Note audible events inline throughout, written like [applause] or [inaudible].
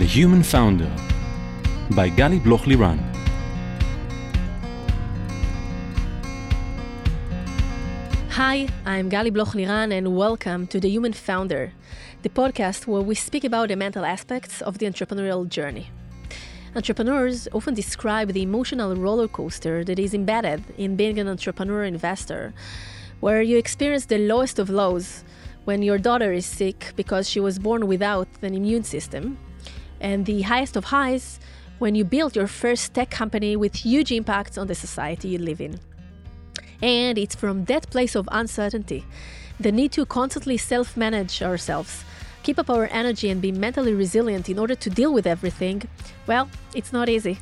The Human Founder by Gali Bloch Liran. Hi, I'm Gali Bloch Liran, and welcome to The Human Founder, the podcast where we speak about the mental aspects of the entrepreneurial journey. Entrepreneurs often describe the emotional roller coaster that is embedded in being an entrepreneur investor, where you experience the lowest of lows when your daughter is sick because she was born without an immune system, and the highest of highs when you build your first tech company with huge impacts on the society you live in. And it's from that place of uncertainty, the need to constantly self manage ourselves, keep up our energy, and be mentally resilient in order to deal with everything, well, it's not easy.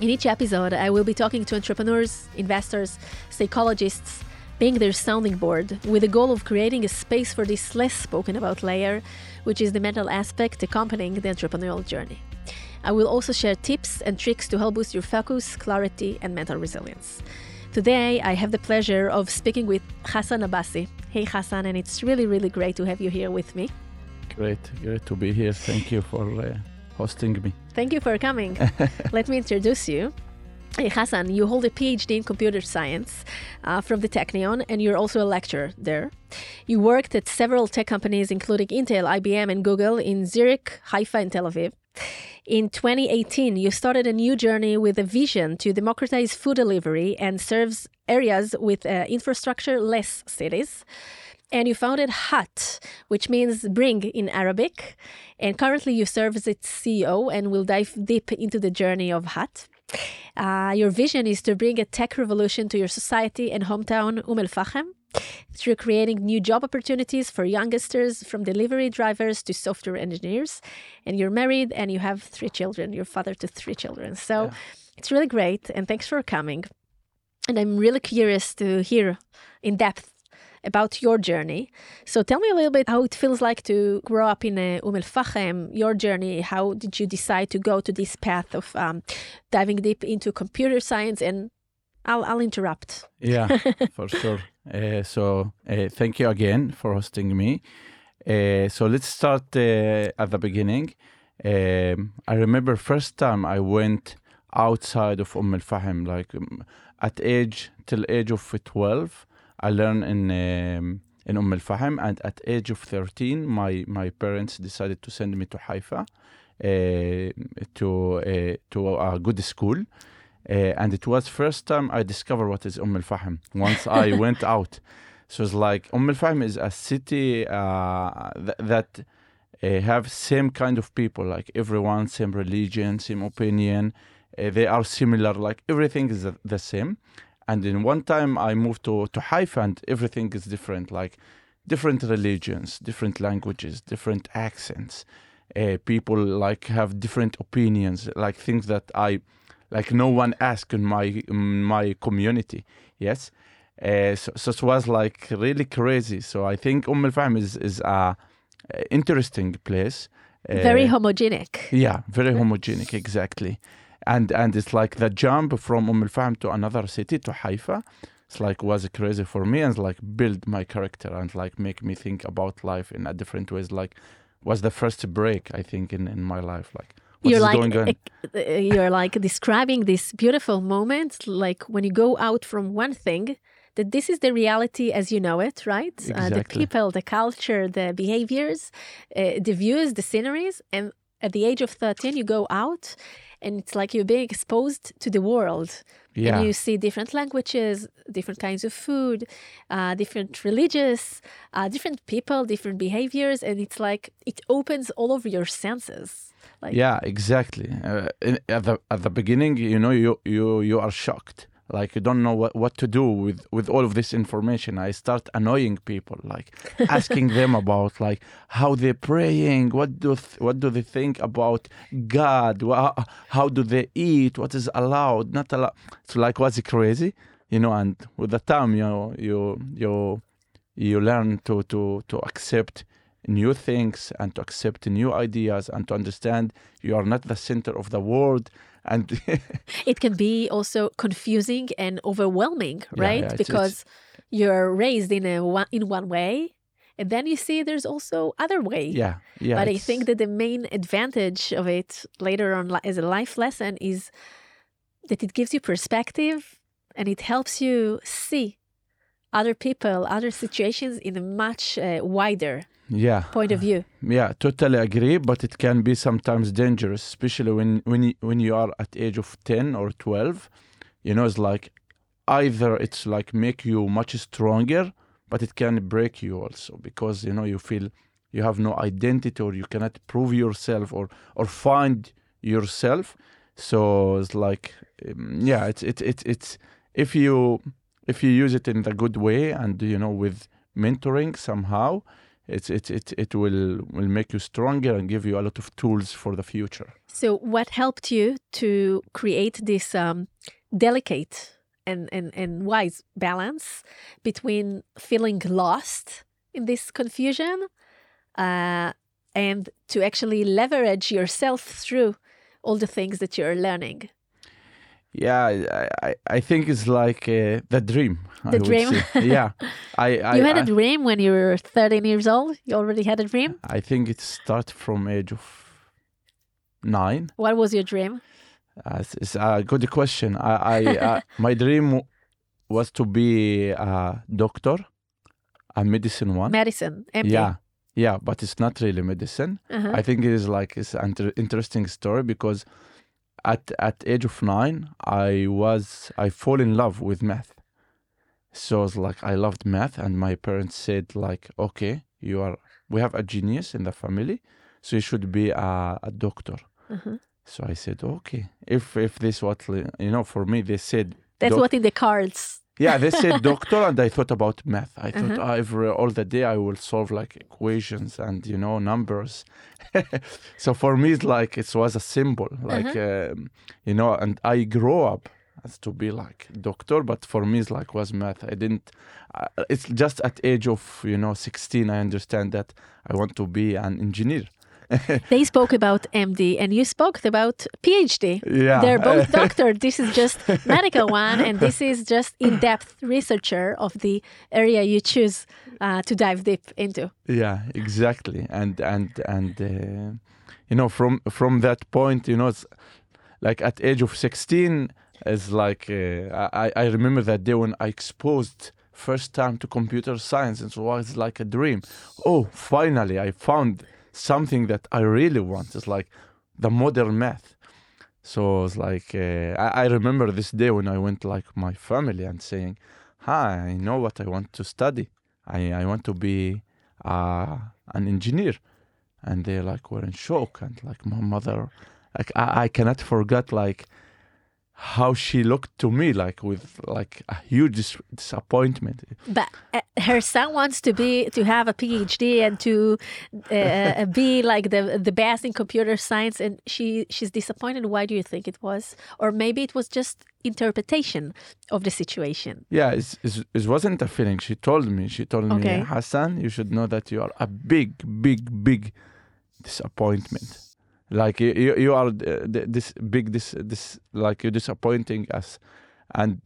In each episode, I will be talking to entrepreneurs, investors, psychologists, being their sounding board, with the goal of creating a space for this less spoken about layer, which is the mental aspect accompanying the entrepreneurial journey. I will also share tips and tricks to help boost your focus, clarity, and mental resilience. Today, I have the pleasure of speaking with Hasan Abasi. Hey, Hasan, and it's really, really great to have you here with me. Great, great to be here. Thank you for uh, hosting me. Thank you for coming. [laughs] Let me introduce you. Hey, Hasan, you hold a PhD in computer science uh, from the Technion, and you're also a lecturer there. You worked at several tech companies, including Intel, IBM, and Google in Zurich, Haifa, and Tel Aviv. In 2018, you started a new journey with a vision to democratize food delivery and serves areas with uh, infrastructure less cities. And you founded HAAT, which means bring in Arabic. And currently you serve as its CEO, and we'll dive deep into the journey of HAAT. Uh, your vision is to bring a tech revolution to your society and hometown, Umm el Fachem, through creating new job opportunities for youngsters from delivery drivers to software engineers. And you're married and you have three children, you're father to three children. So Yeah. it's really great. And thanks for coming. And I'm really curious to hear in depth about your journey. So tell me a little bit how it feels like to grow up in uh, Umm el your journey. How did you decide to go to this path of um, diving deep into computer science? And I'll, I'll interrupt. Yeah, [laughs] for sure. Uh, so uh, thank you again for hosting me. Uh, so let's start uh, at the beginning. Um, I remember first time I went outside of Umm al Fahem, like um, at age till age of twelve. I learned in um, in Umm al Fahem, and at age of thirteen, my my parents decided to send me to Haifa, uh, to uh, to a good school. Uh, and it was first time I discovered what is Umm al Fahem. Once I [laughs] went out, so it's like Umm al Fahem is a city uh, th- that uh, have same kind of people, like everyone, same religion, same opinion. Uh, they are similar, like everything is the, the same. And in one time I moved to to Haifa, and everything is different, like different religions, different languages, different accents. Uh, people like have different opinions, like things that I like no one asked in my in my community. Yes, uh, so, so it was like really crazy. So I think Umm al Fahm is is a, a interesting place. Uh, Very homogenic. yeah, very homogenic, exactly. And and it's like the jump from Umm al Fahm to another city to Haifa. It's like was crazy for me and like build my character and like make me think about life in a different ways. Like was the first break I think in in my life. Like you're like going on? you're like describing this beautiful moment, like when you go out from one thing. That this is the reality as you know it, right? Uh, the people, the culture, the behaviors, uh, the views, the sceneries, and at the age of thirteen, you go out, and it's like you're being exposed to the world. yeah. And you see different languages, different kinds of food, uh, different religious, uh, different people, different behaviors, and it's like it opens all of your senses. Like yeah exactly uh, in, at the at the beginning you know you you you are shocked like you don't know what, what to do with with all of this information. I start annoying people like [laughs] asking them about like how they're praying what do th- what do they think about god Wha- how do they eat what is allowed not allowed so like what's crazy you know and with the time you know you you you learn to to to accept new things and to accept new ideas and to understand you are not the center of the world and [laughs] it can be also confusing and overwhelming, Yeah, right? yeah, it's- because you're raised in a one, in one way, And then you see there's also other way. Yeah, yeah. but I think that the main advantage of it later on as a life lesson is that it gives you perspective and it helps you see other people, other situations in a much uh, wider yeah, point of view. yeah, totally agree. But it can be sometimes dangerous, especially when when you, when you are at age of ten or twelve. You know, it's like either it's like make you much stronger, but it can break you also because you know you feel you have no identity or you cannot prove yourself or or find yourself. So it's like um, yeah, it's it's it's it's if you if you use it in the good way and you know with mentoring somehow it's it it it will will make you stronger and give you a lot of tools for the future So, what helped you to create this um, delicate and, and, and wise balance between feeling lost in this confusion uh, and to actually leverage yourself through all the things that you're learning? Yeah i i, I think it's like uh, the dream The would dream? yeah [laughs] i i you had I, a dream when you were 13 years old? You already had a dream? I think it started from age of nine What was your dream? uh, it's, it's a good question i i uh, [laughs] my dream was to be a doctor a medicine one Medicine, MD. yeah yeah but it's not really medicine Uh-huh. I think it is like it's an inter- interesting story because at at age of nine, I was I fall in love with math. So it's like I loved math, and my parents said like, okay, you are we have a genius in the family, so you should be a, a doctor. Uh-huh. So I said, okay, if if this what you know for me they said That's doc- what in the cards. Yeah, they said [laughs] doctor, and I thought about math. I thought Uh-huh. "Ah, every all the day I will solve like equations and you know numbers. [laughs] so for me, it's like it was a symbol, like um, you know. And I grow up as to be like doctor, but for me, it's like was math. I didn't. Uh, it's just at age of you know sixteen, I understand that I want to be an engineer. [laughs] They spoke about MD and you spoke about PhD. Yeah, They're both [laughs] doctor. This is just medical one, and this is just in-depth researcher of the area you choose uh, to dive deep into. yeah exactly and and and uh, you know from from that point you know it's like at age of 16 is like uh, I, I remember that day when i exposed first time to computer science and so it was like a dream oh finally i found something that i really want. It's like the modern math. So it's like uh, I, I remember this day when i went like my family and saying hi i know what i want to study. I, I want to be uh, an engineer. And they like were in shock and like my mother like I, I cannot forget like how she looked to me like with like a huge dis- disappointment But uh, her son wants to be to have a PhD and to uh, be like the the best in computer science, and she she's disappointed. Why do you think it was? Or maybe it was just interpretation of the situation. yeah it's, it's, it wasn't a feeling she told me she told Okay. me hasan you should know that you are a big big big disappointment like you, you, you are uh, this big this this like you're disappointing us. And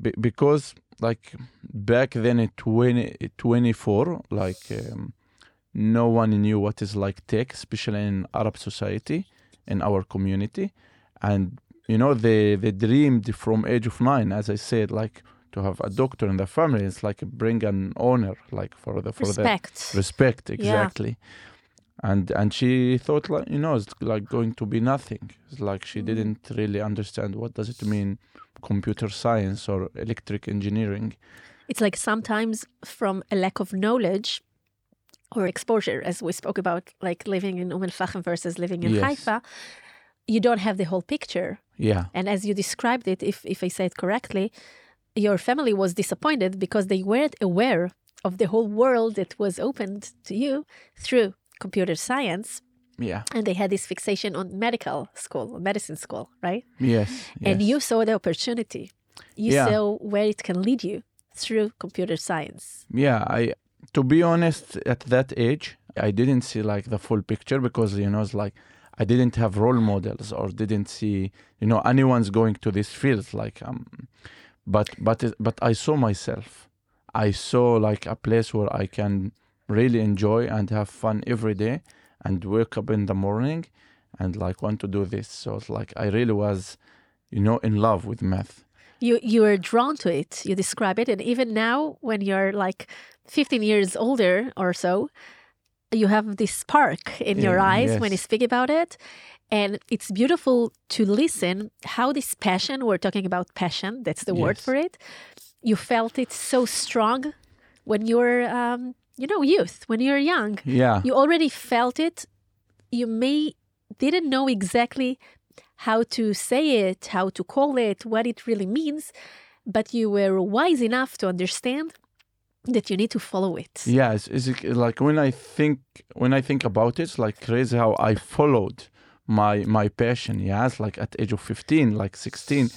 be, because like back then in 20, 24 like um, no one knew what is like tech especially in arab society in our community. And you know they they dreamed from age of nine as i said like to have a doctor in the family. It's like bring an honor like for the for the Respect. respect exactly and and she thought like you know it's like going to be nothing it's like she didn't really understand what does it mean computer science or electric engineering It's like sometimes from a lack of knowledge or exposure, as we spoke about, like living in Umm al-Fahm versus living in Yes. Haifa, you don't have the whole picture. yeah And as you described it, if, if I say it correctly, your family was disappointed because they weren't aware of the whole world that was opened to you through computer science. yeah And they had this fixation on medical school, medicine school, right? yes, And you saw the opportunity. You Yeah. saw where it can lead you through computer science. yeah i to be honest at that age i didn't see like the full picture because you know it's like i didn't have role models or didn't see you know anyone's going to this field like um but but but i saw myself i saw like a place where i can really enjoy and have fun every day and wake up in the morning and like want to do this. So it's like I really was, you know, in love with math. You you were drawn to it. You describe it, and even now, when you're like 15 years older or so, you have this spark in your Yeah, eyes when you yes. speak about it. And it's beautiful to listen how this passion, we're talking about passion, that's the word for it. You felt it so strong when you were, um, you know, youth, when you were young. Yeah. You already felt it. You may didn't know exactly how to say it, how to call it, what it really means, but you were wise enough to understand that you need to follow it. Yeah, it's, it's like when I think when I think about it, it's like crazy how I followed my my passion. yes like at age of fifteen, like sixteen,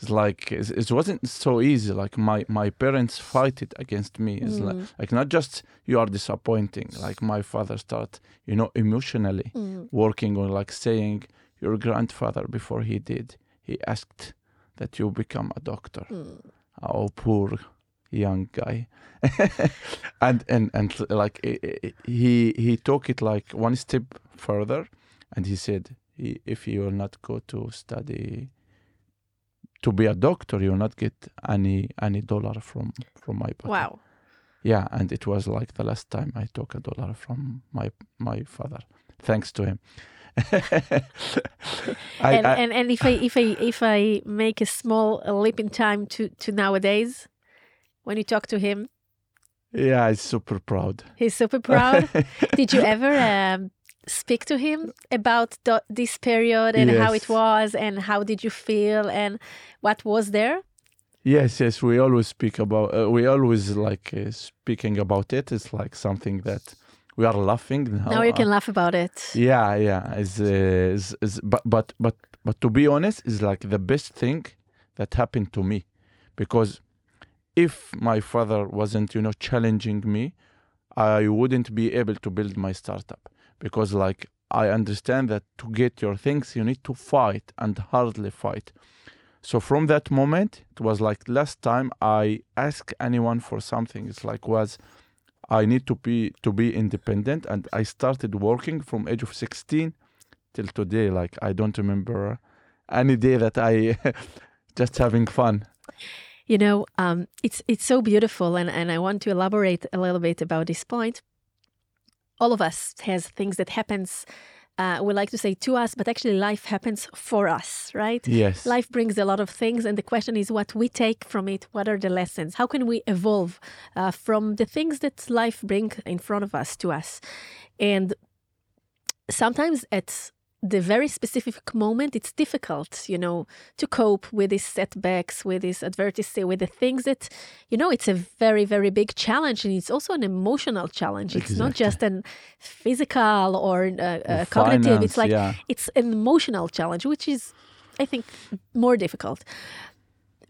it's like it's, it wasn't so easy. Like my my parents fight it against me. It's like, mm. like not just you are disappointing. Like my father start, you know, emotionally mm. working on like saying your grandfather before he did, he asked that you become a doctor. Mm. Oh, poor young guy. [laughs] and and and like he he took it like one step further, and he said, if you will not go to study to be a doctor, you not get any any dollar from from my pocket. Wow. Yeah, and it was like the last time I took a dollar from my my father, thanks to him. [laughs] I, and, I- and and if I if I if I make a small leap in time to to nowadays, when you talk to him, yeah, I'm super proud. he's super proud. [laughs] Did you ever um, speak to him about th- this period and how it was and how did you feel and what was there? Yes, yes, we always speak about. Uh, we always like uh, speaking about it. It's like something that we are laughing now. now you uh, can laugh about it. Yeah, yeah. Is uh, is is but but but but to be honest, is like the best thing that happened to me, because if my father wasn't, you know, challenging me, I wouldn't be able to build my startup. Because like I understand that to get your things, you need to fight and hardly fight. So from that moment, it was like last time I ask anyone for something. It's like was I need to be to be independent, and I started working from age of sixteen till today. Like I don't remember any day that I [laughs] just having fun. You know, um, it's it's so beautiful, and, and I want to elaborate a little bit about this point. All of us has things that happens. Uh, we like to say to us, but actually, life happens for us, right? Yes. Life brings a lot of things, and the question is what we take from it. What are the lessons? How can we evolve uh, from the things that life brings in front of us to us? And sometimes at the very specific moment, it's difficult, you know, to cope with these setbacks, with this adversity, with the things that, you know, it's a very, very big challenge. And it's also an emotional challenge. It's not just an physical or uh, uh, cognitive. It's like, yeah. it's an emotional challenge, which is, I think, more difficult.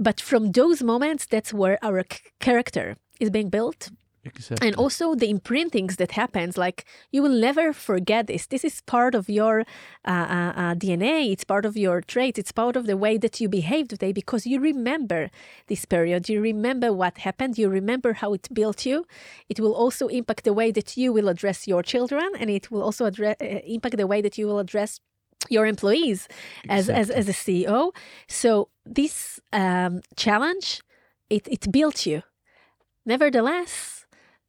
But from those moments, that's where our c- character is being built exactly. and also the imprintings that happens like you will never forget this. This is part of your uh, uh, uh, dna it's part of your traits. It's part of the way that you behave today because you remember this period. You remember what happened. You remember how it built you. It will also impact the way that you will address your children and it will also address, uh, impact the way that you will address your employees as, as, as a ceo so this um, challenge it, it built you. Nevertheless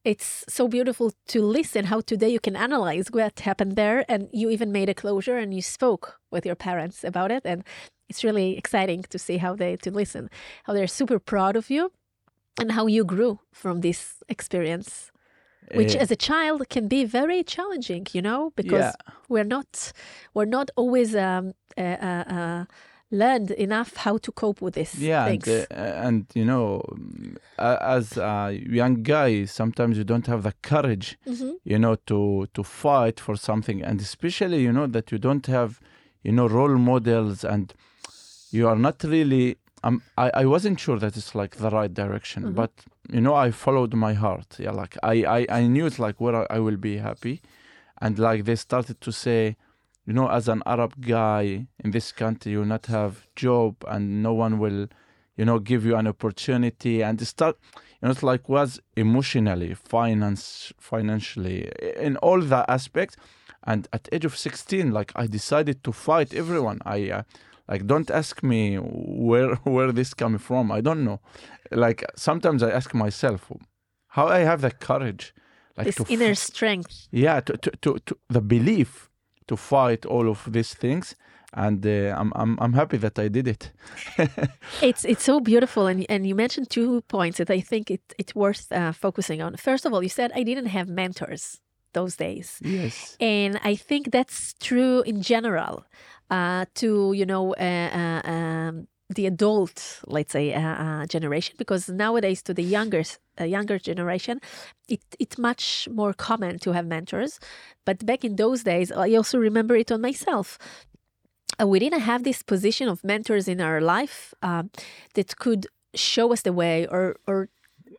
it's so beautiful to listen how today you can analyze what happened there and you even made a closure and you spoke with your parents about it and it's really exciting to see how they to listen how they're super proud of you and how you grew from this experience which Eh, as a child can be very challenging you know because Yeah. we're not we're not always um, uh, uh, uh, learned enough how to cope with this. Yeah and, uh, and you know as a young guy sometimes you don't have the courage Mhm. you know to to fight for something. And especially you know that you don't have you know role models and you are not really um, I, I wasn't sure that it's like the right direction Mhm. but you know i followed my heart. Yeah like i i, I knew it's like where I, I will be happy. And like they started to say you know as an arab guy in this country you will not have job and no one will you know give you an opportunity and start you know, it's like was emotionally, finance, financially, in all the aspects. And at age of 16, like I decided to fight everyone. I uh, like don't ask me where [laughs] where this coming from. I don't know. Like sometimes I ask myself how I have the courage, like This to f- inner strength. yeah to, to, to, to the belief to fight all of these things and uh, I'm, I'm i'm happy that i did it [laughs] It's it's so beautiful, and and you mentioned two points that I think it it's worth uh, focusing on. First of all, you said I didn't have mentors those days, yes and I think that's true in general. Uh, to you know, uh, uh, um, the adult, let's say, uh, uh, generation, because nowadays to the younger uh, younger generation, it it's much more common to have mentors. But back in those days, I also remember it on myself. Uh, we didn't have this position of mentors in our life um, that could show us the way or or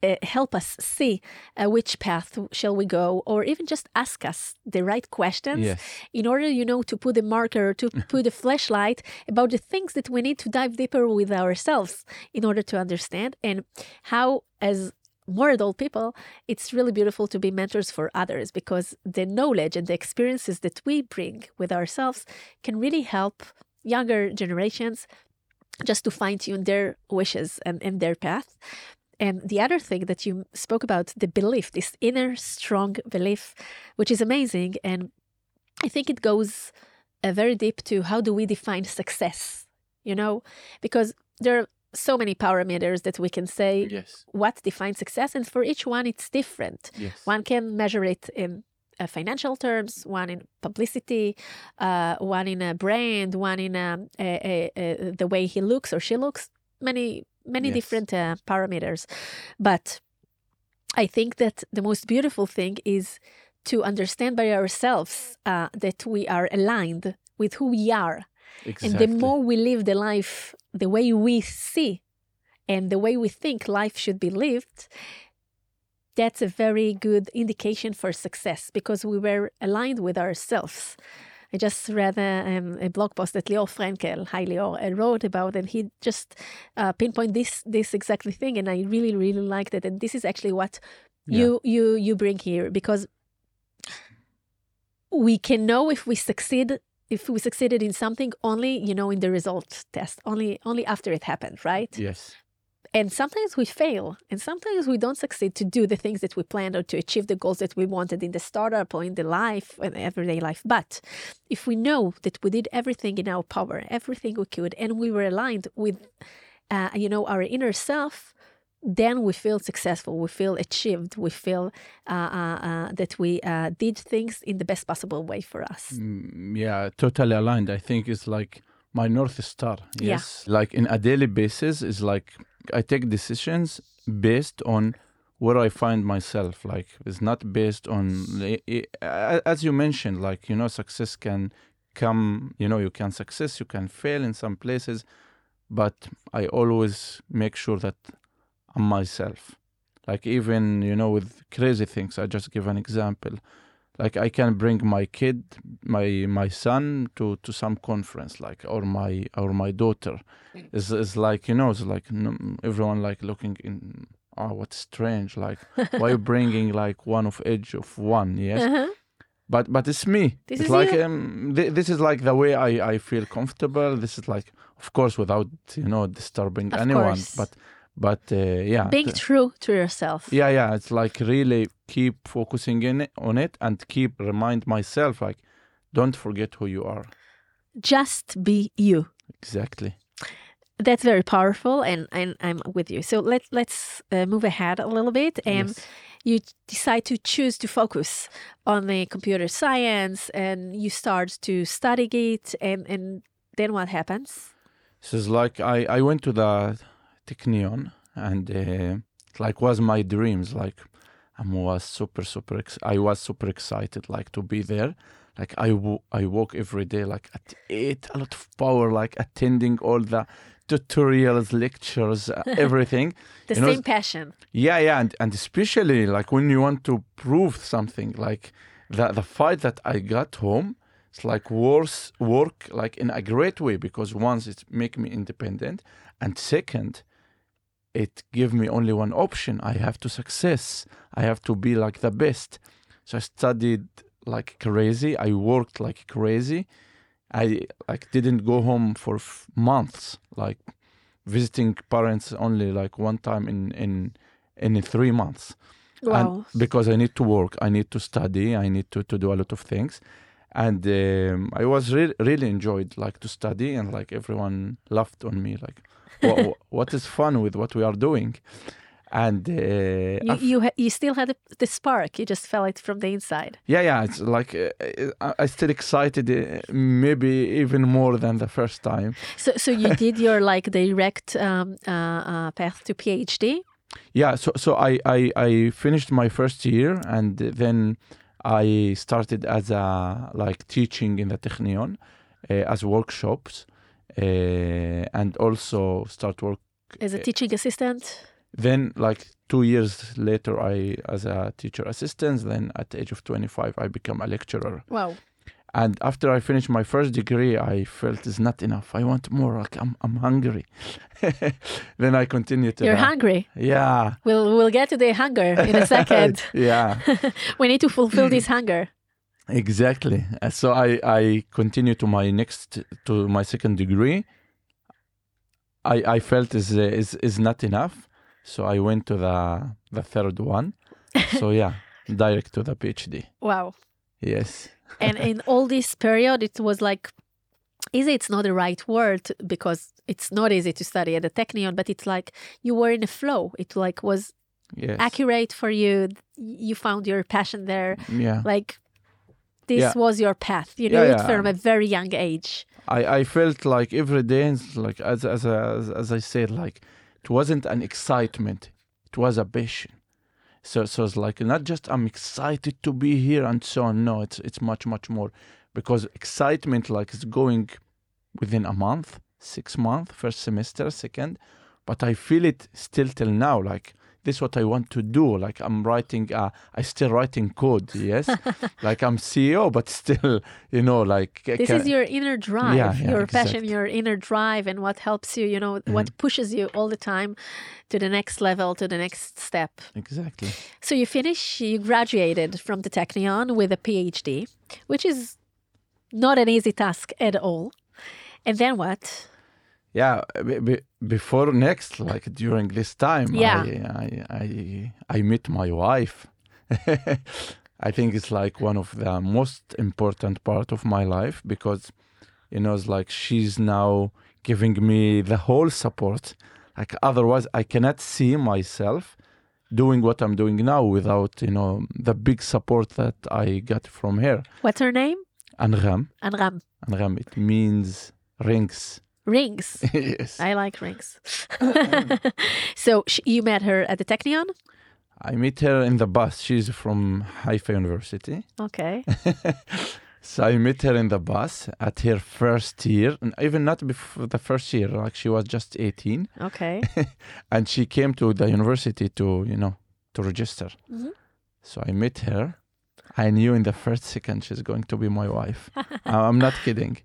uh, help us see uh, which path shall we go or even just ask us the right questions yes. in order you know to put the marker to put a flashlight about the things that we need to dive deeper with ourselves in order to understand and how as more adult people it's really beautiful to be mentors for others because the knowledge and the experiences that we bring with ourselves can really help younger generations just to fine tune their wishes and, and their path and the other thing that you spoke about, the belief, this inner strong belief, which is amazing. And I think it goes uh, very deep to how do we define success, you know? Because there are so many parameters that we can say yes what defines success. And for each one, it's different. yes One can measure it in uh, financial terms, one in publicity, uh, one in a brand, one in um, a, a, a, the way he looks or she looks. Many, many Yes. different uh, parameters. But I think that the most beautiful thing is to understand by ourselves uh, that we are aligned with who we are. exactly And the more we live the life the way we see and the way we think life should be lived, that's a very good indication for success because we were aligned with ourselves. I just read a, um, a blog post that Lior Frankel, hi Lior, uh, wrote about, and he just uh, pinpoint this this exactly thing, and I really really liked it. And this is actually what you you you bring here because we can know if we succeed if we succeeded in something only you know in the result test only only after it happened right yes and sometimes we fail and sometimes we don't succeed to do the things that we planned or to achieve the goals that we wanted in the startup or in the life in everyday life. But if we know that we did everything in our power everything we could and we were aligned with uh, you know our inner self then we feel successful we feel achieved we feel uh, uh, uh, that we uh, did things in the best possible way for us. Mm, yeah totally aligned. I think it's like my north star Yeah. yes? Like in a daily basis is like i take decisions based on where i find myself like it's not based on i- i- as you mentioned like you know success can come you know you can success you can fail in some places but i always make sure that i'm myself. Like even you know with crazy things i just give an example like i can bring my kid my my son to to some conference like or my or my daughter. Is is like you know it's like mm, everyone like looking in oh what's strange like why you [laughs] bringing like one of age of one? Yes. Uh-huh. but but it's me. This it's is like um th- this is like the way i i feel comfortable. This is like of course without you know disturbing Of anyone course. but but uh, yeah being true to yourself. Yeah yeah it's like really keep focusing in it, on it and keep remind myself like don't forget who you are. Just be you. Exactly. That's very powerful and, and i'm with you. So let, let's uh, move ahead a little bit and Yes. you decide to choose to focus on the computer science and you start to study it and, and then what happens? So it's like I, I went to the Technion and uh, it like was my dreams. Like I was super super ex- I was super excited like to be there. Like I I walk every day like at eight, a lot of power, like attending all the tutorials, lectures, uh, [laughs] everything. the You know, same passion Yeah, yeah, and, and especially like when you want to prove something, like the the fight that I got home, it's like worse work like in a great way because once it make me independent, and second, it give me only one option. I have to success. I have to be like the best. So I studied like crazy. I worked like crazy. I like didn't go home for f- months. Like visiting parents only like one time in in in three months. Wow. And because I need to work, I need to study, I need to, to do a lot of things. And um, I was re- really enjoyed like to study and like everyone laughed on me like what, what is fun with what we are doing. And uh, you you, ha- you still had the, spark. You just felt it from the inside. yeah, yeah, it's like uh, I, I still excited uh, maybe even more than the first time. So so you [laughs] did your like direct um, uh, uh, path to PhD. Yeah, so so I, I I finished my first year and then I started as a like teaching in the Technion uh, as workshops uh, Uh, and also start work. As a uh, teaching assistant. Then like two years later, I as a teacher assistant. Then at the age of twenty five, I become a lecturer. Wow. And after I finished my first degree, I felt it's not enough. I want more. Like I'm I'm hungry. [laughs] then I continued to. You're the- hungry. Yeah. We'll we'll get to the hunger in a [laughs] second. yeah. [laughs] we need to fulfill this [clears throat] hunger. Exactly. Uh, So I I continue to my next to my second degree. I I felt is uh, is is not enough, so I went to the the third one. [laughs] so yeah, direct to the PhD. Wow. Yes. [laughs] and in all this period it was like easy it's not the right word because it's not easy to study at the technion but it's like you were in a flow it like was Yes. accurate for you you found your passion there Yeah. like this Yeah. was your path you Yeah, knew it from a very young age I, I felt like every day, like as as as, as I said, like it wasn't an excitement, it was a passion. So so it's like not just I'm excited to be here and so on. No, it's it's much much more because excitement like is going within a month, six month, first semester, second, but I feel it still till now. Like this, is what I want to do. Like I'm writing, uh, I still writing code. Yes, [laughs] like I'm CEO, but still, you know, like this ca- is your inner drive Yeah, yeah, your passion your inner drive and what helps you you know what Mm-hmm. pushes you all the time to the next level to the next step exactly. So you finish, you graduated from the Technion with a PhD, which is not an easy task at all. And then what? Yeah, b- b- before next, like during this time, Yeah. I, I I I met my wife. [laughs] I think it's like one of the most important part of my life because you know it's like she's now giving me the whole support. Like otherwise, I cannot see myself doing what I'm doing now without you know the big support that I got from her. What's her name? Anram, Anram. Anram, it means rings. Rings. [laughs] yes. I like rings. [laughs] [laughs] so sh- you met her at the Technion? I meet her in the bus. She's from Haifa University. Okay. So I met her in the bus at her first year, and even not before the first year, like she was just 18. Okay. And she came to the university to, you know, to register. Mhm. So I met her. I knew in the first second she's going to be my wife. I'm not kidding.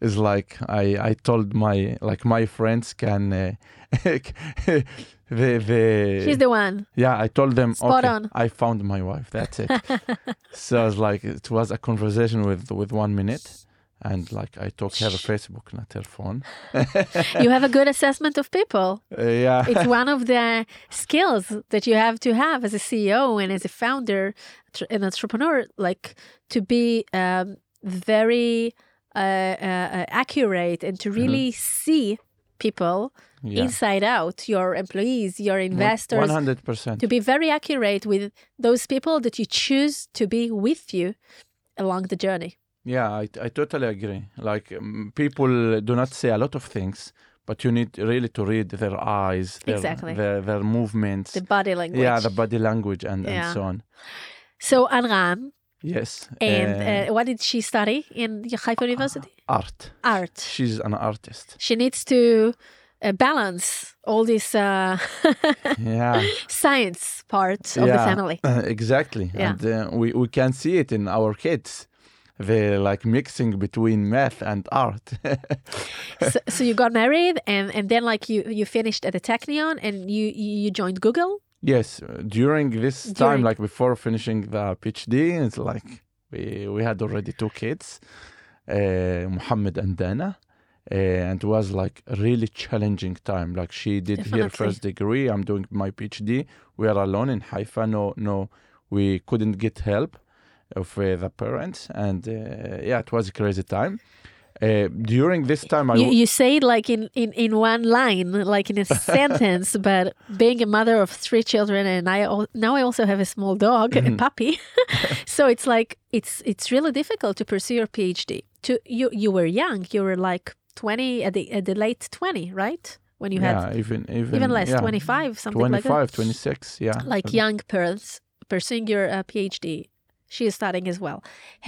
It's like I, I told my like my friends can uh, [laughs] the the She's the one. yeah, I told them, Spot okay, on. I found my wife. That's it. [laughs] so I was like, it was a conversation with with one minute, and like I took her Facebook, not her phone. [laughs] You have a good assessment of people. Uh, yeah, It's [laughs] one of the skills that you have to have as a CEO and as a founder, tr- an entrepreneur, like to be um, very uh, uh, uh, accurate and to really see people Mm-hmm. yeah. inside out, your employees, your investors, One hundred percent. to be very accurate with those people that you choose to be with you along the journey. Yeah, I I totally agree. Like um, people do not say a lot of things, but you need really to read their eyes, their, Exactly. their their movements. The body language. yeah, the body language and, Yeah. and so on. so Anram, Yes. and uh, uh, what did she study in Haifa University? art. Art. She's an artist. she needs to uh, balance all this uh, [laughs] Yeah. science part of the family. [laughs] Exactly Yeah. and uh, we, we can see it in our kids the like mixing between math and art. [laughs] so, so you got married, and and then like you you finished at the Technion, and you you joined Google. yes, during this During- time, like before finishing the PhD, it's like we we had already two kids, uh, Muhammad and Dana. Uh, and it was like a really challenging time. Like she did her first degree, I'm doing my PhD. We are alone in Haifa. No, no, we couldn't get help of uh, the parents, and uh, yeah, it was a crazy time. Uh, during this time, I You, you say it like in, in, in one line, like in a [laughs] sentence, but being a mother of three children, and I al- now I also have a small dog, Mm-hmm. a puppy, [laughs] so it's like it's it's really difficult to pursue your PhD. To you you were young, you were like twenty at the at the late twenty, right? When you had even even even less, yeah, twenty five, something like 25, that. 26, yeah. Like young parents pursuing your uh, PhD. She is studying as well.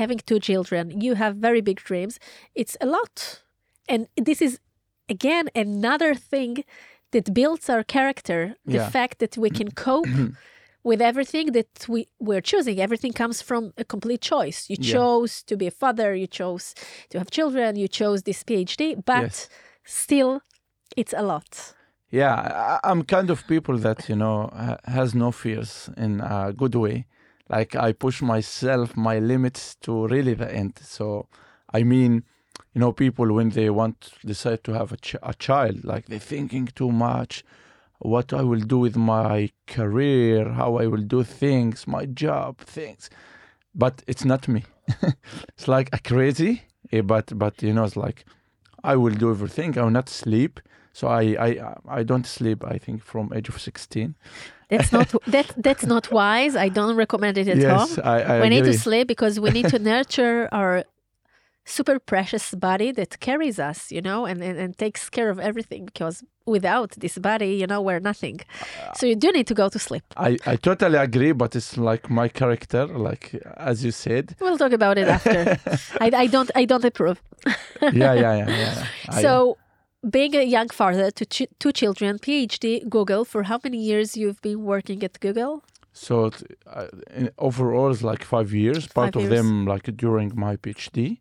Having two children, you have very big dreams. It's a lot. And this is, again, another thing that builds our character. The Yeah. fact that we can [clears throat] cope with everything that we, we're choosing. Everything comes from a complete choice. You Yeah. chose to be a father, you chose to have children, you chose this PhD, but Yes. still, it's a lot. Yeah, I, I'm kind of people that you know ha- has no fears in a good way. Like I push myself, my limits to really the end. So, I mean, you know, people when they want decide to have a, ch- a child, like they're thinking too much. What I will do with my career, how I will do things, my job, things. But it's not me. [laughs] it's like a crazy, eh, but but you know, it's like I will do everything. I will not sleep. So I I I don't sleep. I think from age of sixteen. That's not that that's not wise. I don't recommend it at yes, all. I, I we need to sleep because we need to nurture our super precious body that carries us, you know, and, and, and takes care of everything because without this body, you know, we're nothing. Uh, so you do need to go to sleep. I, I totally agree, but it's like my character, like as you said. We'll talk about it after. [laughs] I, I don't I don't approve. Yeah, yeah, yeah, yeah. [laughs] So being a young father to ch- two children, PhD, Google, for how many years you've been working at Google? so uh, overall, it's like five years. Part Five of years. them like during my PhD,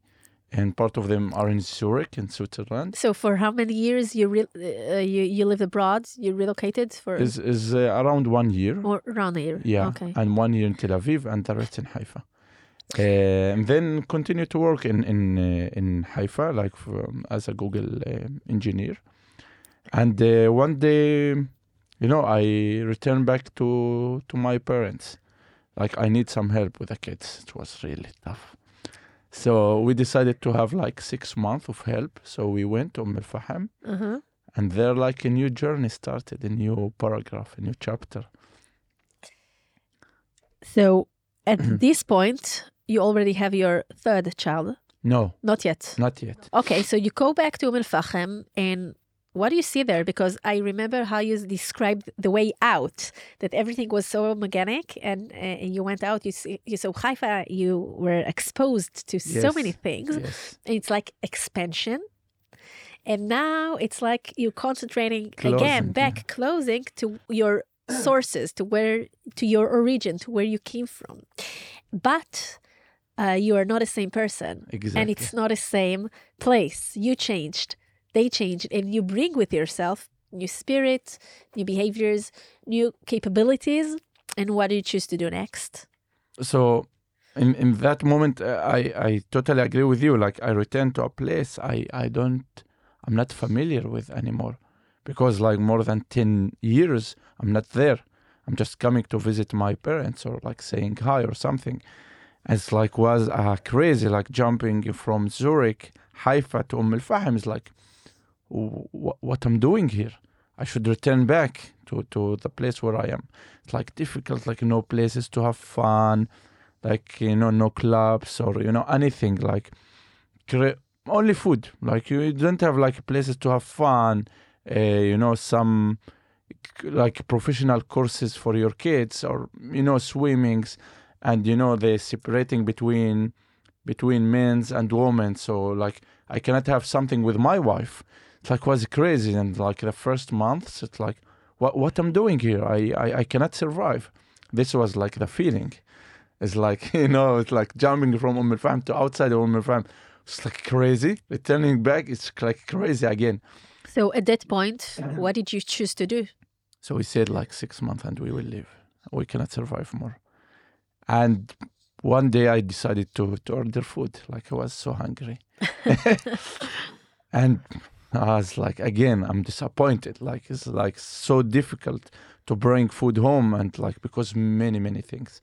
and part of them are in Zurich in Switzerland. So for how many years you re- uh, you you lived abroad? You relocated for Is is uh, around one year. or around a year? Yeah, Okay. and one year in Tel Aviv and the rest in Haifa. Uh, and then continue to work in in uh, in Haifa, like from, as a Google uh, engineer. And uh, one day, you know, I returned back to to my parents. Like I need some help with the kids. It was really tough. So we decided to have like six months of help. So we went to Umm Faham, Uh-huh. and there like a new journey started, a new paragraph, a new chapter. So at Mm-hmm. [clears throat] this point, you already have your third child. No, Not yet. not yet. Okay, so you go back to Umm al Fahim, and what do you see there? Because I remember how you described the way out, that everything was so organic, and, uh, and you went out, you, see, you saw Haifa, you were exposed to so many things. Yes. It's like expansion. And now it's like you're concentrating Closing, again, back closing to your sources, to where, to your origin, to where you came from. But uh, you are not the same person. Exactly. And it's not the same place. You changed, they changed, and you bring with yourself new spirit, new behaviors, new capabilities. And what do you choose to do next? so in in that moment uh, i i totally agree with you like i return to a place i i don't i'm not familiar with anymore because like more than 10 years i'm not there i'm just coming to visit my parents or like saying hi or something it's like was uh, crazy like jumping from zurich haifa to umm al-fahim. Is like w- what i'm doing here? I should return back to to the place where i am. It's like difficult like no places to have fun like you know no clubs or you know anything like only food. Like you don't have like places to have fun uh, you know some like professional courses for your kids or you know swimmings and you know they're separating between between men's and women so like i cannot have something with my wife it's like was crazy and like the first months it's like what what i'm doing here i i, I cannot survive this was like the feeling It's like [laughs] you know, it's like jumping from Umm al to outside of Umm al It's like crazy. Returning back, it's like crazy again. So at that point, what did you choose to do? So we said like six months and we will leave. We cannot survive more. And one day I decided to, to order food. Like I was so hungry. [laughs] and I was like, again, I'm disappointed. Like it's like so difficult to bring food home and like because many, many things.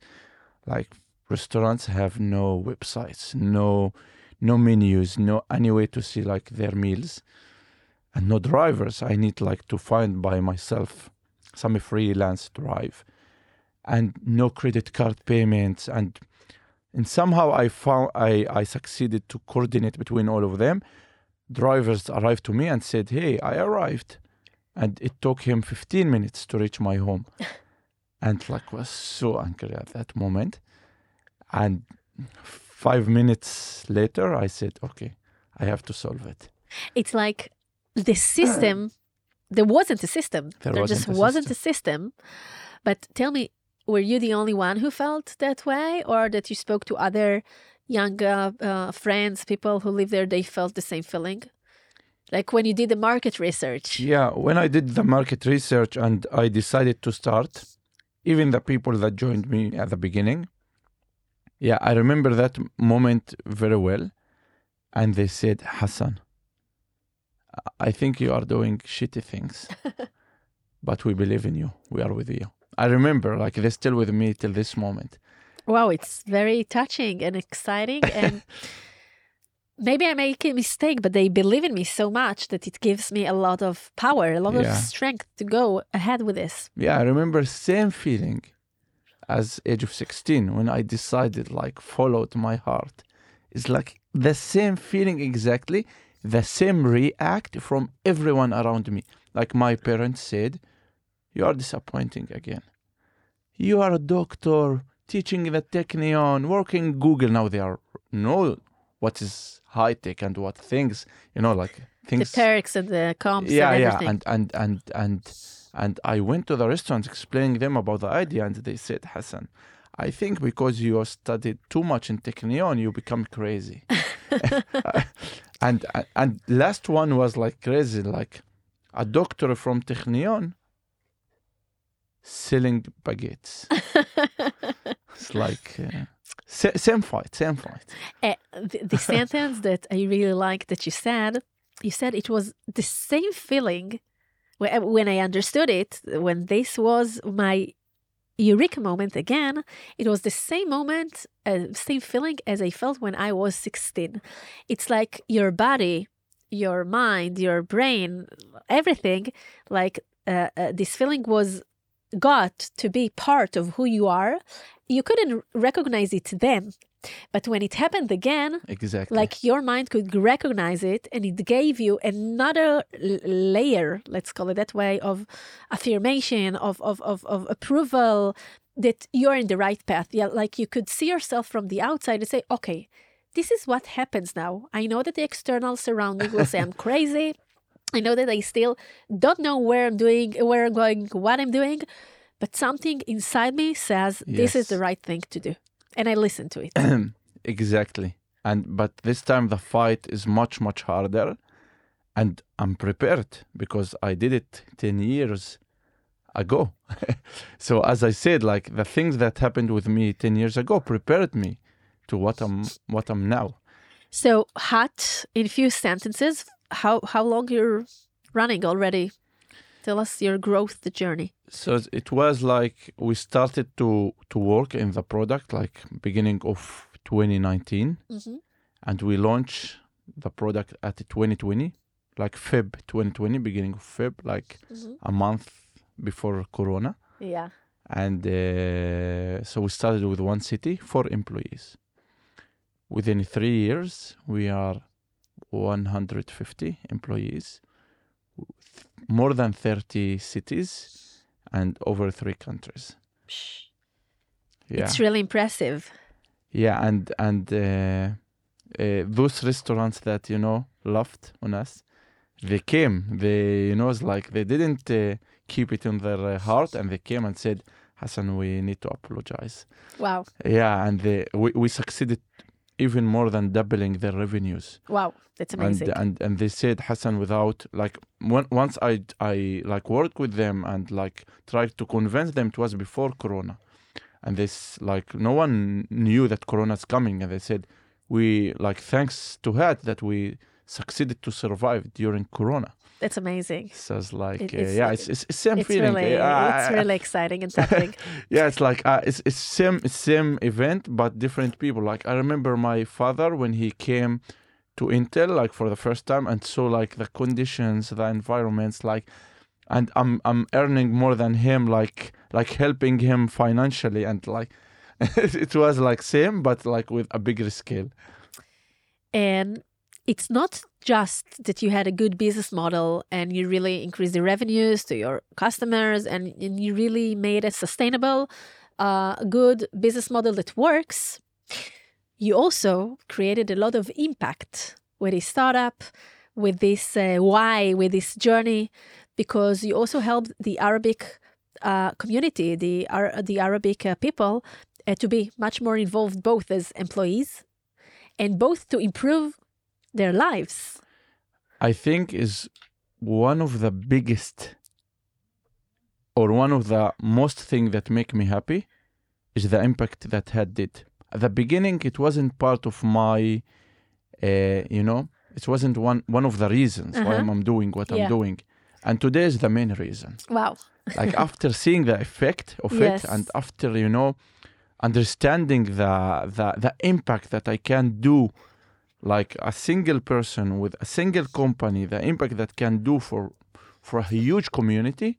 Like restaurants have no websites, no no menus, no any way to see like their meals. And no drivers. I need like to find by myself some freelance drive and no credit card payments and and somehow I found I, I succeeded to coordinate between all of them. Drivers arrived to me and said, Hey, I arrived. And it took him 15 minutes to reach my home. [laughs] and like was so angry at that moment. And five minutes later I said, Okay, I have to solve it. It's like the system there wasn't a system. There, there wasn't just a wasn't a system. But tell me, were you the only one who felt that way, or that you spoke to other young uh, uh, friends, people who live there, they felt the same feeling? Like when you did the market research. Yeah, when I did the market research and I decided to start, even the people that joined me at the beginning, yeah, I remember that moment very well. And they said, Hasan, I think you are doing shitty things, [laughs] but we believe in you. We are with you. I remember, like, they're still with me till this moment. Wow, it's very touching and exciting. [laughs] And maybe I make a mistake, but they believe in me so much that it gives me a lot of power, a lot Yeah. of strength to go ahead with this. Yeah, I remember same feeling as age of 16 when I decided, like, followed my heart. It's like the same feeling exactly the same react from everyone around me. Like my parents said, You are disappointing again. You are a doctor teaching in the Technion, working Google. Now they are know what is high tech and what things, you know, like things. The perks and the comps yeah, and yeah. And, and, and, and, and I went to the restaurants explaining them about the idea, and they said, Hasan, I think because you studied too much in Technion, you become crazy. [laughs] [laughs] and and last one was like crazy, like a doctor from Technion selling baguettes. [laughs] it's like uh, sa- same fight, same fight. Uh, the, the [laughs] sentence that I really like that you said, you said it was the same feeling when, when I understood it, when this was my eureka moment again, it was the same moment, uh, same feeling as I felt when I was 16. It's like your body, your mind, your brain, everything, like uh, uh, this feeling was got to be part of who you are. You couldn't recognize it then. But when it happened again, Exactly. like your mind could recognize it and it gave you another l- layer let's call it that way of affirmation of, of, of, of approval that you're in the right path yeah like you could see yourself from the outside and say okay this is what happens now i know that the external surrounding will say i'm [laughs] crazy i know that i still don't know where i'm doing where i'm going what i'm doing but something inside me says this is the right thing to do and i listen to it [clears throat] exactly. And but this time the fight is much much harder, and I'm prepared because I did it ten years ago. [laughs] so as I said, like the things that happened with me ten years ago prepared me to what I'm what I'm now. So, HAAT in few sentences, how how long you're running already? Tell us your growth the journey. So it was like we started to to work in the product like beginning of 2019, Mm-hmm. and we launched the product at 2020, like Feb 2020, beginning of Feb, like Mm-hmm. a month before Corona. Yeah. And uh, so we started with one city, four employees. Within three years, we are 150 employees, more than 30 cities, and over three countries. Yeah, It's really impressive. yeah, and and uh, uh, those restaurants that you know loved on us, they came. They you know it's like they didn't uh, keep it in their uh, heart, and they came and said, Hasan, we need to apologize. Wow. Yeah, and they, we, we succeeded even more than doubling their revenues. Wow. That's amazing. And, and and they said Hasan without like one, once I I like worked with them and like tried to convince them it was before Corona, and this like no one knew that Corona's coming, and they said we like thanks to that that we succeeded to survive during Corona. That's amazing. So it's like It- uh, yeah, it's it's, it's same It's feeling. really, Uh, it's really exciting and something. [laughs] yeah, it's like uh, it's it's same it's same event but different people. Like I remember my father when he came to Intel like for the first time and saw like the conditions, the environments, like, and I'm I'm earning more than him, like like helping him financially and like [laughs] it was like same but like with a bigger scale. And it's not just that you had a good business model and you really increased the revenues to your customers and, and you really made a sustainable, uh, good business model that works. You also created a lot of impact with this startup, with this uh, why, with this journey, because you also helped the Arabic uh, community, the Ar- the Arabic uh, people, uh, to be much more involved, both as employees and both to improve their lives. I think is one of the biggest or one of the most thing that make me happy is the impact that HAAT did. At the beginning, it wasn't part of my, uh, you know, it wasn't one one of the reasons why Uh-huh. I'm doing what Yeah. I'm doing, and today is the main reason. Wow. [laughs] Like after seeing the effect of Yes. it, and after you know, understanding the the the impact that I can do like a single person with a single company the impact that can do for for a huge community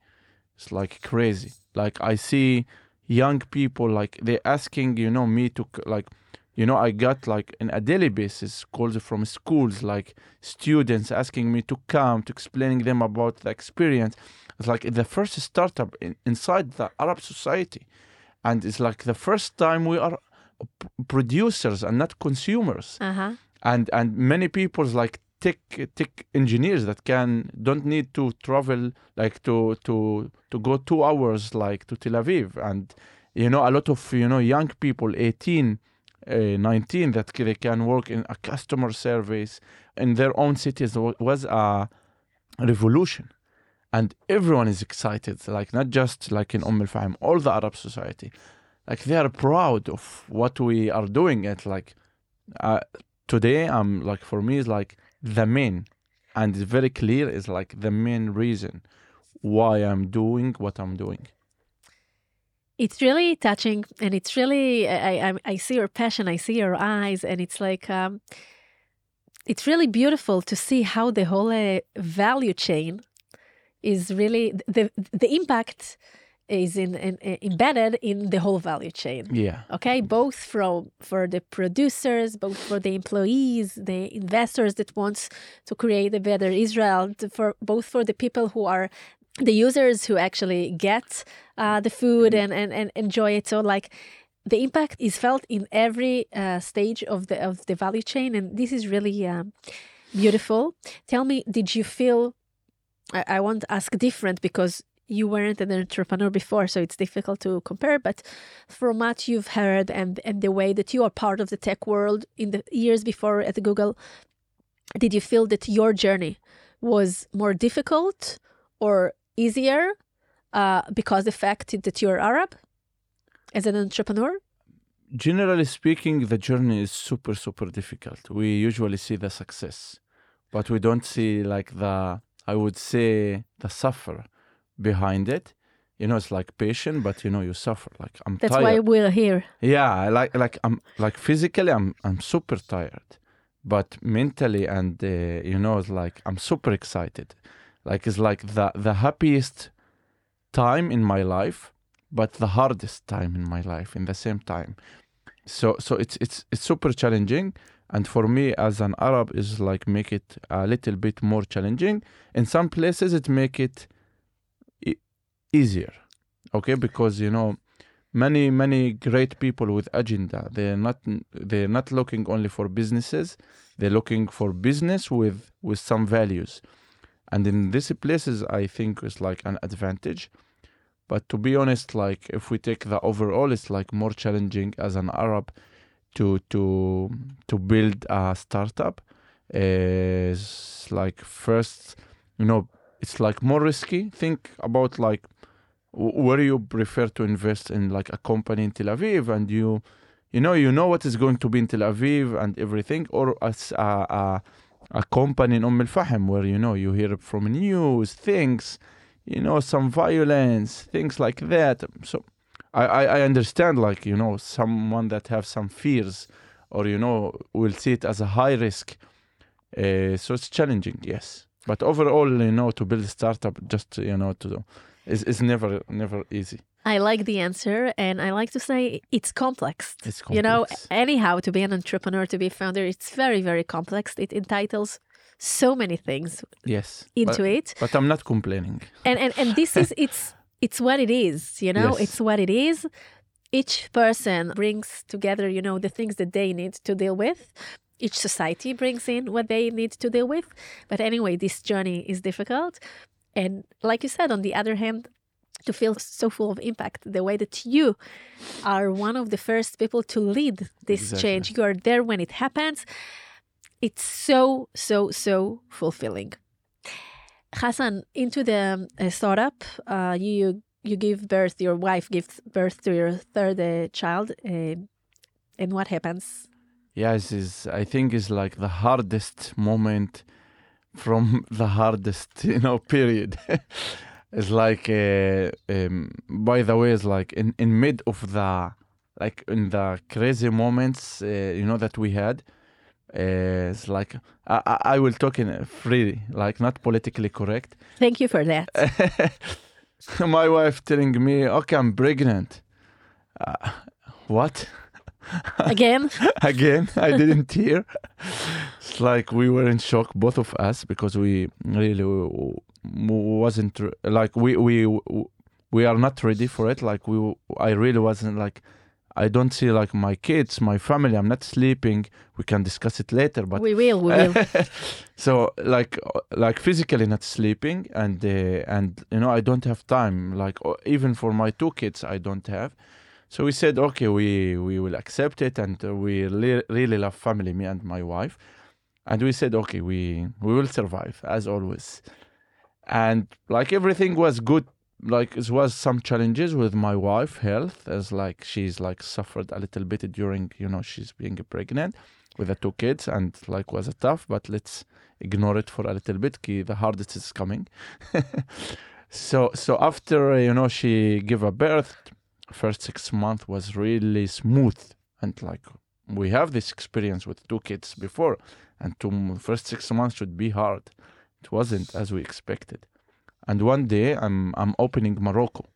it's like crazy. Like i see young people like they're asking you know me to like you know i got like on a daily basis calls from schools like students asking me to come to explaining them about the experience. It's like the first startup in, inside the arab society. And it's like the first time we are producers and not consumers. Uh huh. And and many people's like tech tech engineers that can don't need to travel like to to to go two hours like to Tel Aviv. And you know a lot of you know young people 18 uh, 19 that they can work in a customer service in their own cities wa- was a revolution. And everyone is excited like not just like in Umm al-Fahm all the Arab society. Like they are proud of what we are doing it like uh, today i'm like for me is like the main and it's very clear is like the main reason why i'm doing what i'm doing. It's really touching, and it's really I, I I see your passion, I see your eyes, and it's like um, it's really beautiful to see how the whole uh, value chain is really the the impact is in, in, embedded in the whole value chain. yeah. Okay? Both from for the producers both for the employees the investors that wants to create a better israel for both for the people who are the users who actually get uh, the food and, and and enjoy it. So like the impact is felt in every uh, stage of the of the value chain and this is really um, beautiful. Tell me did you feel I, I want to ask different because you weren't an entrepreneur before, so it's difficult to compare. But from what you've heard and and the way that you are part of the tech world in the years before at Google, did you feel that your journey was more difficult or easier uh, because the fact that you're Arab as an entrepreneur? generally speaking the journey is super super difficult we usually see the success but we don't see like the i would say the suffer behind it. You know it's like patient but you know you suffer. Like i'm tired. That's tired. why we're here. yeah like like i'm like physically i'm i'm super tired. But mentally and uh, you know it's like i'm super excited. Like it's like the the happiest time in my life but the hardest time in my life in the same time. So so it's it's it's super challenging. And for me as an arab is like make it a little bit more challenging. In some places it make it easier okay because you know many many great people with agenda they're not they're not looking only for businesses they're looking for business with with some values and in these places i think is like an advantage But to be honest, like if we take the overall, it's like more challenging as an Arab to to to build a startup. Is like first, you know, it's like more risky. Think about like where you prefer to invest in like a company in Tel Aviv? And you you know you know what is going to be in Tel Aviv and everything or as a, a, a company in Umm Al Fahm where you know you hear from news things you know some violence things like that. So I, I, I understand like you know someone that have some fears or you know will see it as a high risk uh, so it's challenging yes. But overall you know to build a startup just you know to is is never never easy I like the answer, and I like to say it's complex. It's complex. You know, anyhow, to be an entrepreneur, to be a founder, it's very, very complex. It entitles so many things yes into but, it, but i'm not complaining and and and this is [laughs] it's it's what it is. You know, Yes. it's what it is. Each person brings together, you know, the things that they need to deal with. Each society brings in what they need to deal with. But anyway, this journey is difficult. And like you said, on the other hand, to feel so full of impact, the way that you are one of the first people to lead this Exactly. change, you are there when it happens. It's so, so, so fulfilling. Hasan, into the uh, startup, uh, you you give birth. Your wife gives birth to your third uh, child, uh, and what happens? yes is i think is like the hardest moment from the hardest [laughs] you know period. [laughs] It's like uh, um, by the way it's like in in mid of the like in the crazy moments uh, you know that we had uh, it's like I, I will talk in freely like not politically correct. Thank you for that. [laughs] my wife telling me okay i'm pregnant. Uh, what [laughs] Again, again i didn't hear. It's like we were in shock both of us because we really wasn't like we we we are not ready for it. Like we i really wasn't like i don't see like my kids my family i'm not sleeping. We can discuss it later but we will, we will. [laughs] so like like physically not sleeping and uh, and you know i don't have time. Like even for my two kids i don't have so we said okay we we will accept it and uh, we li- really love family me and my wife. And we said okay we we will survive as always. And like everything was good like it was some challenges with my wife health as like she's like suffered a little bit during you know she's being pregnant with the two kids and like was a tough but let's ignore it for a little bit the hardest is coming. [laughs] So so after you know she gave a birth first six months was really smooth. And like we have this experience with two kids before and two first six months should be hard. It wasn't as we expected. And one day i'm i'm opening morocco.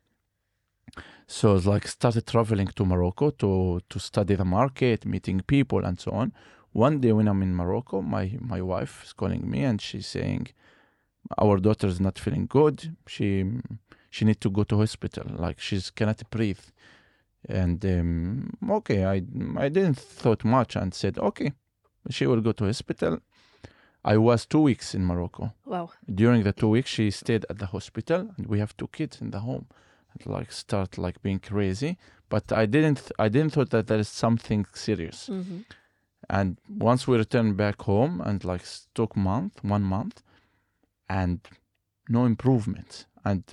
So it's like started traveling to morocco to to study the market meeting people and so on. One day when i'm in morocco my my wife is calling me and she's saying our daughter is not feeling good. She she need to go to hospital. Like she's cannot breathe. And um, okay i i didn't thought much and said okay she will go to hospital. I was two weeks in morocco. Wow. during the two weeks she stayed at the hospital and we have two kids in the home. And like start like being crazy but i didn't i didn't thought that there is something serious. Hmm and once we returned back home and like took month one month and no improvement. And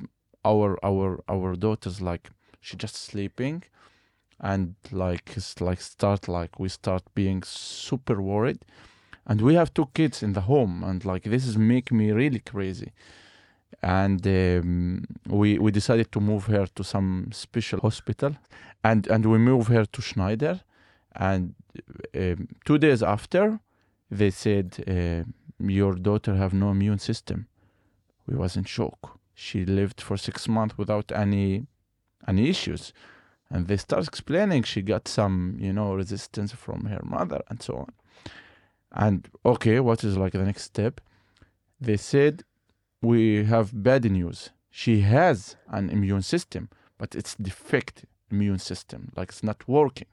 our our our daughter's like she just sleeping and like it's like start like we start being super worried. And we have two kids in the home and like this is make me really crazy. And um, we we decided to move her to some special hospital and and we move her to schneider. And um, two days after they said uh, your daughter have no immune system. We was in shock she lived for six months without any any issues. And they start explaining she got some you know resistance from her mother and so on. And okay what is like the next step? They said we have bad news. She has an immune system but it's defect immune system like it's not working.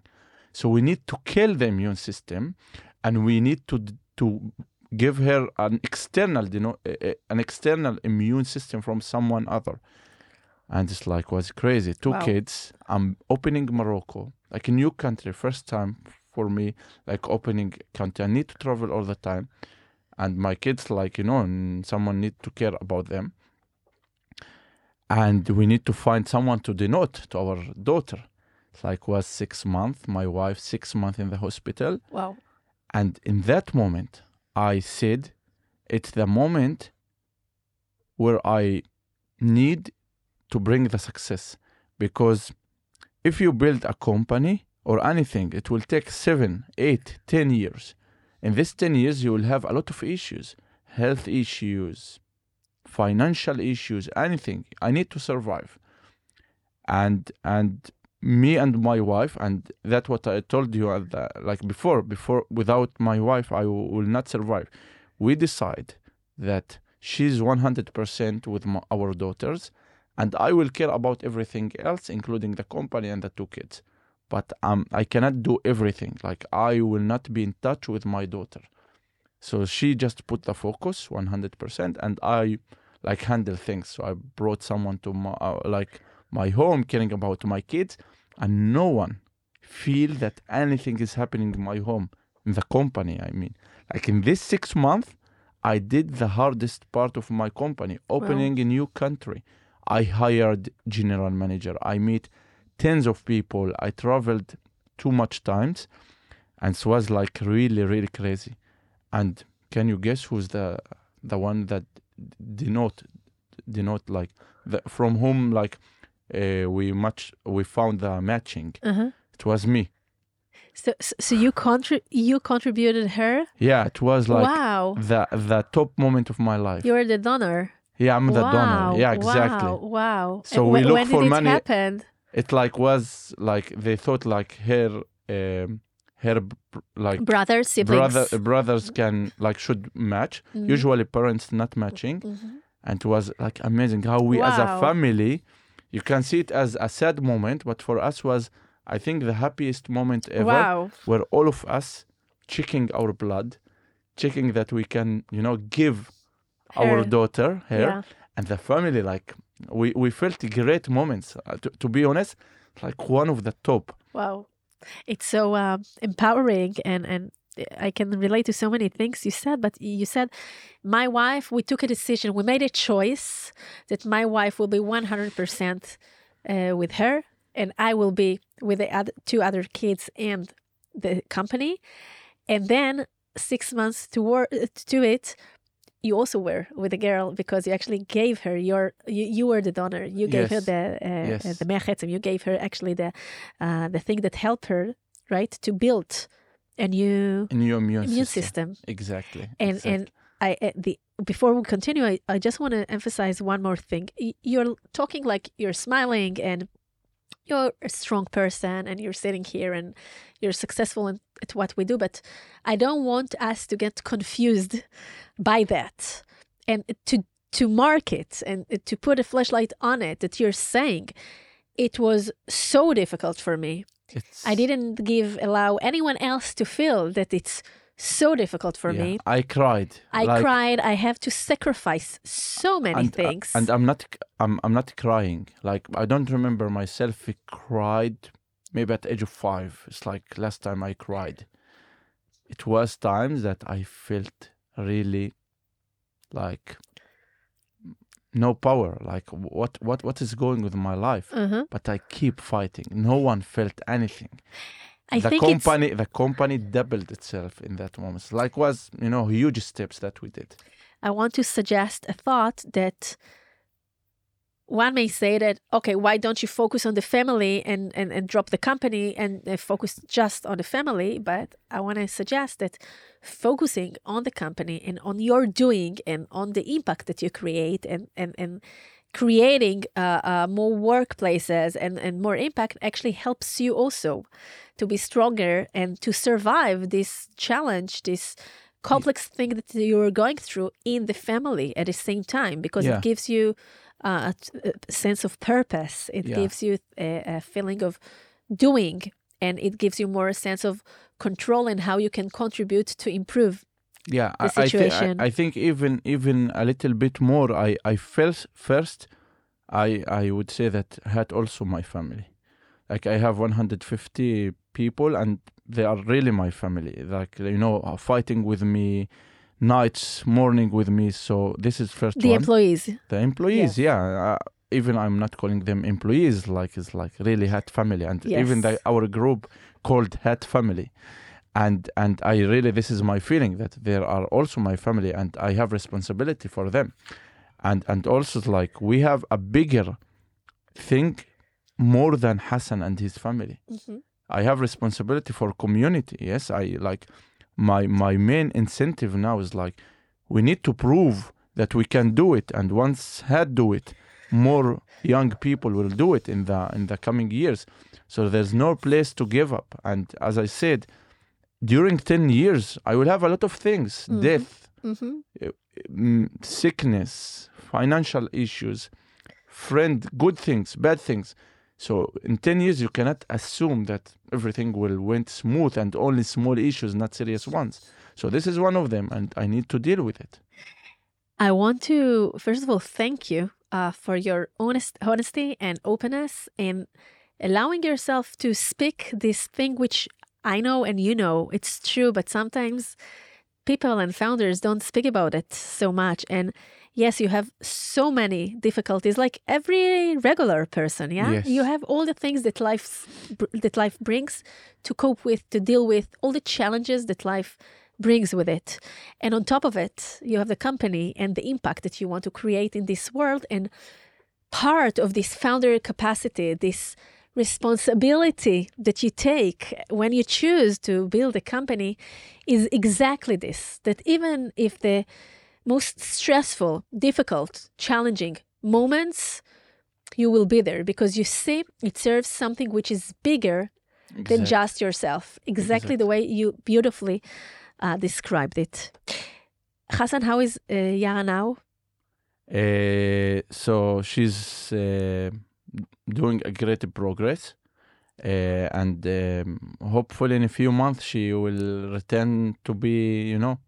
So we need to kill the immune system and we need to to give her an external you know an external immune system from someone other and it's like was crazy. Two Wow. kids. I'm opening Morocco, like a new country, first time for me, like opening country. I need to travel all the time, and my kids, like you know, someone need to care about them, and we need to find someone to denote to our daughter. It's like was six months. My wife six months in the hospital. Wow. And in that moment, I said, it's the moment where I need to bring the success. Because if you build a company or anything, it will take seven, eight, ten years. In this 10 years, you will have a lot of issues health issues, financial issues, anything. I need to survive. And, and, me and my wife and that what i told you at the, like before before without my wife i will not survive. We decide that she's 100% with my, our daughters and i will care about everything else including the company and the two kids. But um, i cannot do everything. Like i will not be in touch with my daughter. So she just put the focus 100% and i like handle things. So i brought someone to my uh, like my home caring about my kids and no one feel that anything is happening in my home in the company i mean. Like in this six months i did the hardest part of my company opening a new country. I hired general manager. I meet tens of people. I traveled too much times and it was like really really crazy. And can you guess who's the the one that denote denote like the, from whom like uh, we much we found the matching Uh-huh. it was me So, so you contri- you contributed her. yeah it was like wow. the the top moment of my life You're the donor. yeah i'm the wow. donor yeah exactly Wow. Wow. So And we wh- look when for did it money- happen? it like was like they thought like her um, her like Brothers, siblings. brother brothers can like should match Mhm. usually parents not matching Mhm. and it was like amazing how we as a family you can see it as a sad moment but for us was i think the happiest moment ever Wow. where all of us checking our blood checking that we can you know give our daughter her Yeah. and the family like we we felt great moments uh, to, to be honest like one of the top Wow. It's so um, empowering and and I can relate to so many things you said, but you said my wife, we took a decision, we made a choice that my wife will be 100% uh, with her and I will be with the other, two other kids and the company. And then six months to work to it, you also were with a girl because you actually gave her your you, you were the donor you gave her Yes. the uh, Yes. the mechetzim you gave her actually the uh, the thing that helped her right to build a new in your immune, immune system. system exactly and exactly. and I uh, the before we continue I, I just want to emphasize one more thing you're talking like you're smiling and you're a strong person and you're sitting here and you're successful in, at what we do but i don't want us to get confused by that and to to mark it and to put a flashlight on it that you're saying it was so difficult for me. It's i didn't give allow anyone else to feel that it's so difficult for yeah, me. I cried I like, cried. I have to sacrifice so many and, uh, things. and i'm not i'm i'm not crying. Like i don't remember myself I cried maybe at the age of five. It's like last time i cried. It was times that i felt really like no power like what what what is going with my life uh-huh. but i keep fighting no one felt anything I the company the company doubled itself in that moment like was you know huge steps that we did. I want to suggest a thought that one may say that okay, why don't you focus on the family and and, and drop the company and focus just on the family? But I want to suggest that focusing on the company and on your doing and on the impact that you create and and and creating uh, uh, more workplaces and, and more impact actually helps you also to be stronger and to survive this challenge, this complex thing that you're going through in the family at the same time, because Yeah. it gives you uh, a, a sense of purpose. It Yeah. gives you a, a feeling of doing, and it gives you more a sense of control and how you can contribute to improve. yeah the I, situation. I, I think even even a little bit more i i felt first I I would say that had also my family. Like I have 150 people, and they are really my family. Like you know, are fighting with me, nights, morning with me. So this is first The one. employees. the employees, yeah. Uh, even I'm not calling them employees, like it's like really HAAT family, and even the, our group called HAAT family. And and I really this is my feeling that there are also my family, and I have responsibility for them, and and also like we have a bigger thing more than Hasan and his family. Mhm. I have responsibility for community. Yes, I like my my main incentive now is like we need to prove that we can do it, and once HAAT do it, more young people will do it in the in the coming years. So there's no place to give up. And as I said, during ten years, I will have a lot of things: Mhm. death, Mhm. mm, sickness, financial issues, friend, good things, bad things. So in 10 years, you cannot assume that everything will went smooth and only small issues, not serious ones. So this is one of them, and I need to deal with it. I want to first of all thank you uh, for your honest honesty and openness and allowing yourself to speak this thing which I know and you know it's true, but sometimes people and founders don't speak about it so much. And yes, you have so many difficulties, like every regular person. Yeah, Yes. you have all the things that life that life brings to cope with, to deal with, all the challenges that life brings with it. And on top of it, you have the company and the impact that you want to create in this world. And part of this founder capacity, this responsibility that you take when you choose to build a company is exactly this that even if the most stressful, difficult, challenging moments, you will be there because you see it serves something which is bigger than just yourself. Exactly the way you beautifully uh, described it. Hasan, how is uh, Yara now? Uh, so she's uh, doing a great progress. Uh, and um, hopefully in a few months she will return to be, you know,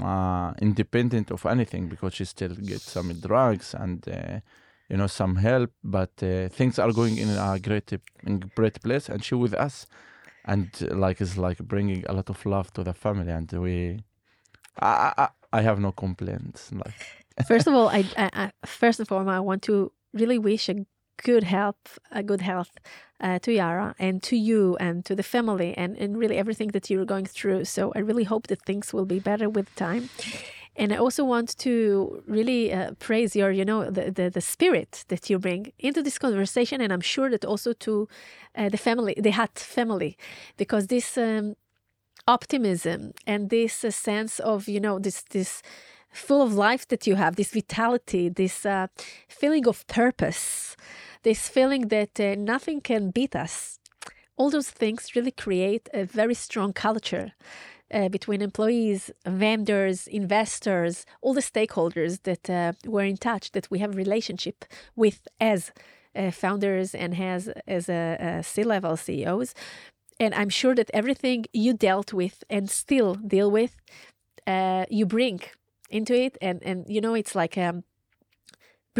uh, independent of anything because she still gets some drugs and uh, you know some help. But uh, things are going in a great in great place, and she with us, and uh, like is like bringing a lot of love to the family, and we, I, I, I have no complaints. Like First of all, I, I, I first and foremost, I want to really wish a good health, a good health uh, to Yara and to you and to the family and, and really everything that you're going through. So I really hope that things will be better with time. And I also want to really uh, praise your, you know, the, the, the spirit that you bring into this conversation. And I'm sure that also to uh, the family, the HAAT family, because this um, optimism and this uh, sense of, you know, this, this, full of life that you have, this vitality, this uh, feeling of purpose, this feeling that uh, nothing can beat us. All those things really create a very strong culture uh, between employees, vendors, investors, all the stakeholders that uh, we're in touch, that we have relationship with as uh, founders and as as a, a C-level CEOs. And I'm sure that everything you dealt with and still deal with, uh, you bring into it and and you know it's like a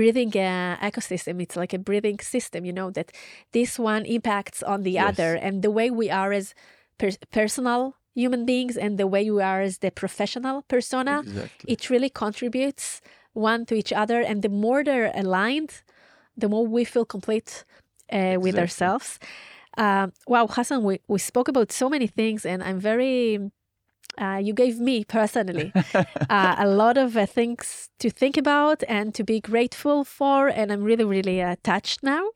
breathing uh, ecosystem. It's like a breathing system you know that this one impacts on the Yes. other. And the way we are as per- personal human beings and the way we are as the professional persona exactly. it really contributes one to each other. And the more they're aligned the more we feel complete uh, with ourselves. Um, wow hasan we, we spoke about so many things and i'm very uh, you gave me personally [laughs] uh, a lot of uh, things to think about and to be grateful for and i'm really really uh, touched now.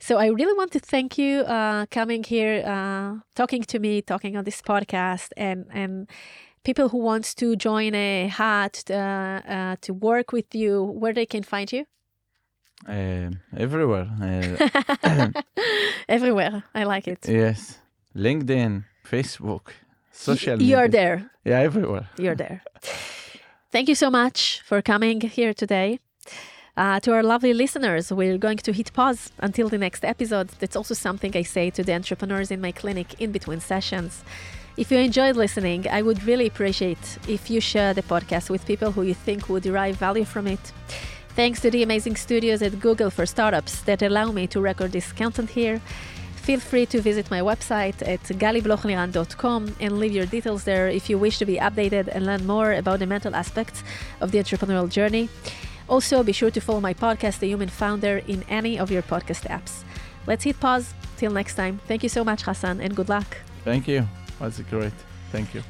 So i really want to thank you uh, coming here uh, talking to me talking on this podcast and and people who wants to join a HAAT uh, uh, to work with you where they can find you? Um, everywhere. Uh, [laughs] [coughs] everywhere. I like it. Yes. LinkedIn, Facebook, social you're there Yeah, everywhere. you're there. Thank you so much for coming here today. Uh, to our lovely listeners, we're going to hit pause until the next episode. That's also something I say to the entrepreneurs in my clinic in between sessions. If you enjoyed listening, I would really appreciate if you share the podcast with people who you think would derive value from it. Thanks to the amazing studios at Google for Startups that allow me to record this content here. Feel free to visit my website at galiblochliran.com and leave your details there if you wish to be updated and learn more about the mental aspects of the entrepreneurial journey. Also, be sure to follow my podcast, The Human Founder, in any of your podcast apps. Let's hit pause. Till next time. Thank you so much, Hasan, and good luck. Thank you. That's great. Thank you.